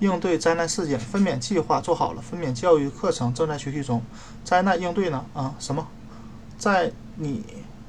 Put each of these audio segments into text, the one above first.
应对灾难事件，分娩计划做好了，分娩教育课程正在学习中。灾难应对呢？啊，什么？在你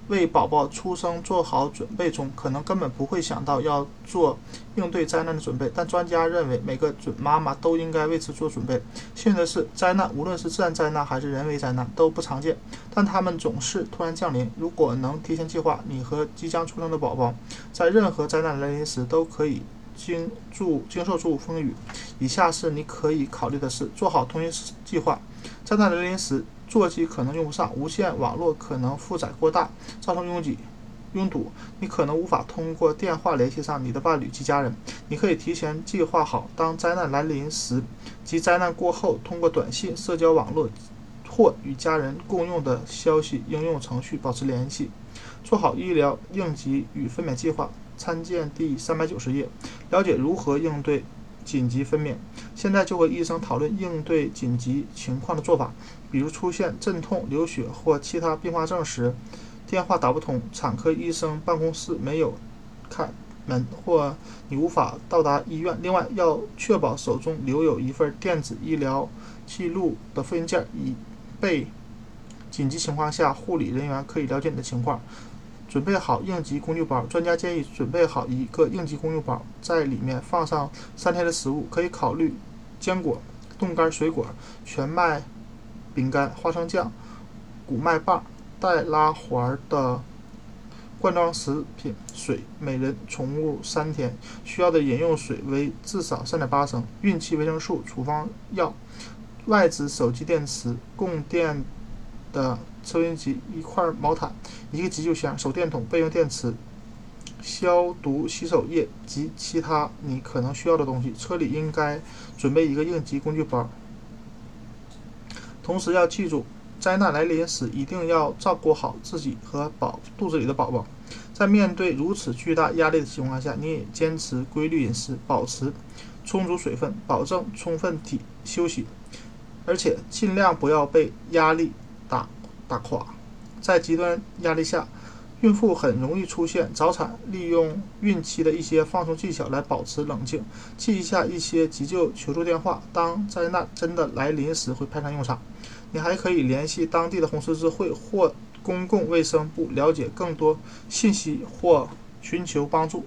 为宝宝出生做好准备中，可能根本不会想到要做应对灾难的准备。但专家认为，每个准妈妈都应该为此做准备。幸运的是，灾难无论是自然灾难还是人为灾难都不常见，但它们总是突然降临。如果能提前计划，你和即将出生的宝宝在任何灾难来临时都可以。经住经受住风雨，以下是你可以考虑的事：做好通讯计划。灾难来临时，座机可能用不上，无线网络可能负载过大，造成拥挤、拥堵。你可能无法通过电话联系上你的伴侣及家人。你可以提前计划好，当灾难来临时及灾难过后，通过短信、社交网络或与家人共用的消息应用程序保持联系。做好医疗应急与分娩计划。参见第三百九十页，了解如何应对紧急分娩。现在就和医生讨论应对紧急情况的做法，比如出现阵痛、流血或其他并发症时，电话打不通，产科医生办公室没有开门，或你无法到达医院。另外，要确保手中留有一份电子医疗记录的复印件，以备紧急情况下护理人员可以了解你的情况。准备好应急工具包。专家建议准备好一个应急工具包，在里面放上三天的食物，可以考虑坚果、冻干水果、全麦饼干、花生酱、谷麦棒、带拉环的罐装食品、水。每人宠物三天需要的饮用水为至少三点八升。孕期维生素、处方药、外置手机电池、供电。的抽音机、一块毛毯、一个急救箱、手电筒、备用电池、消毒洗手液及其他你可能需要的东西。车里应该准备一个应急工具包。同时要记住，灾难来临时一定要照顾好自己和宝肚子里的宝宝。在面对如此巨大压力的情况下，你也坚持规律饮食，保持充足水分，保证充分体休息，而且尽量不要被压力。打打垮，在极端压力下，孕妇很容易出现早产。利用孕期的一些放松技巧来保持冷静，记一下一些急救求助电话，当灾难真的来临时会派上用场。你还可以联系当地的红十字会或公共卫生部，了解更多信息或寻求帮助。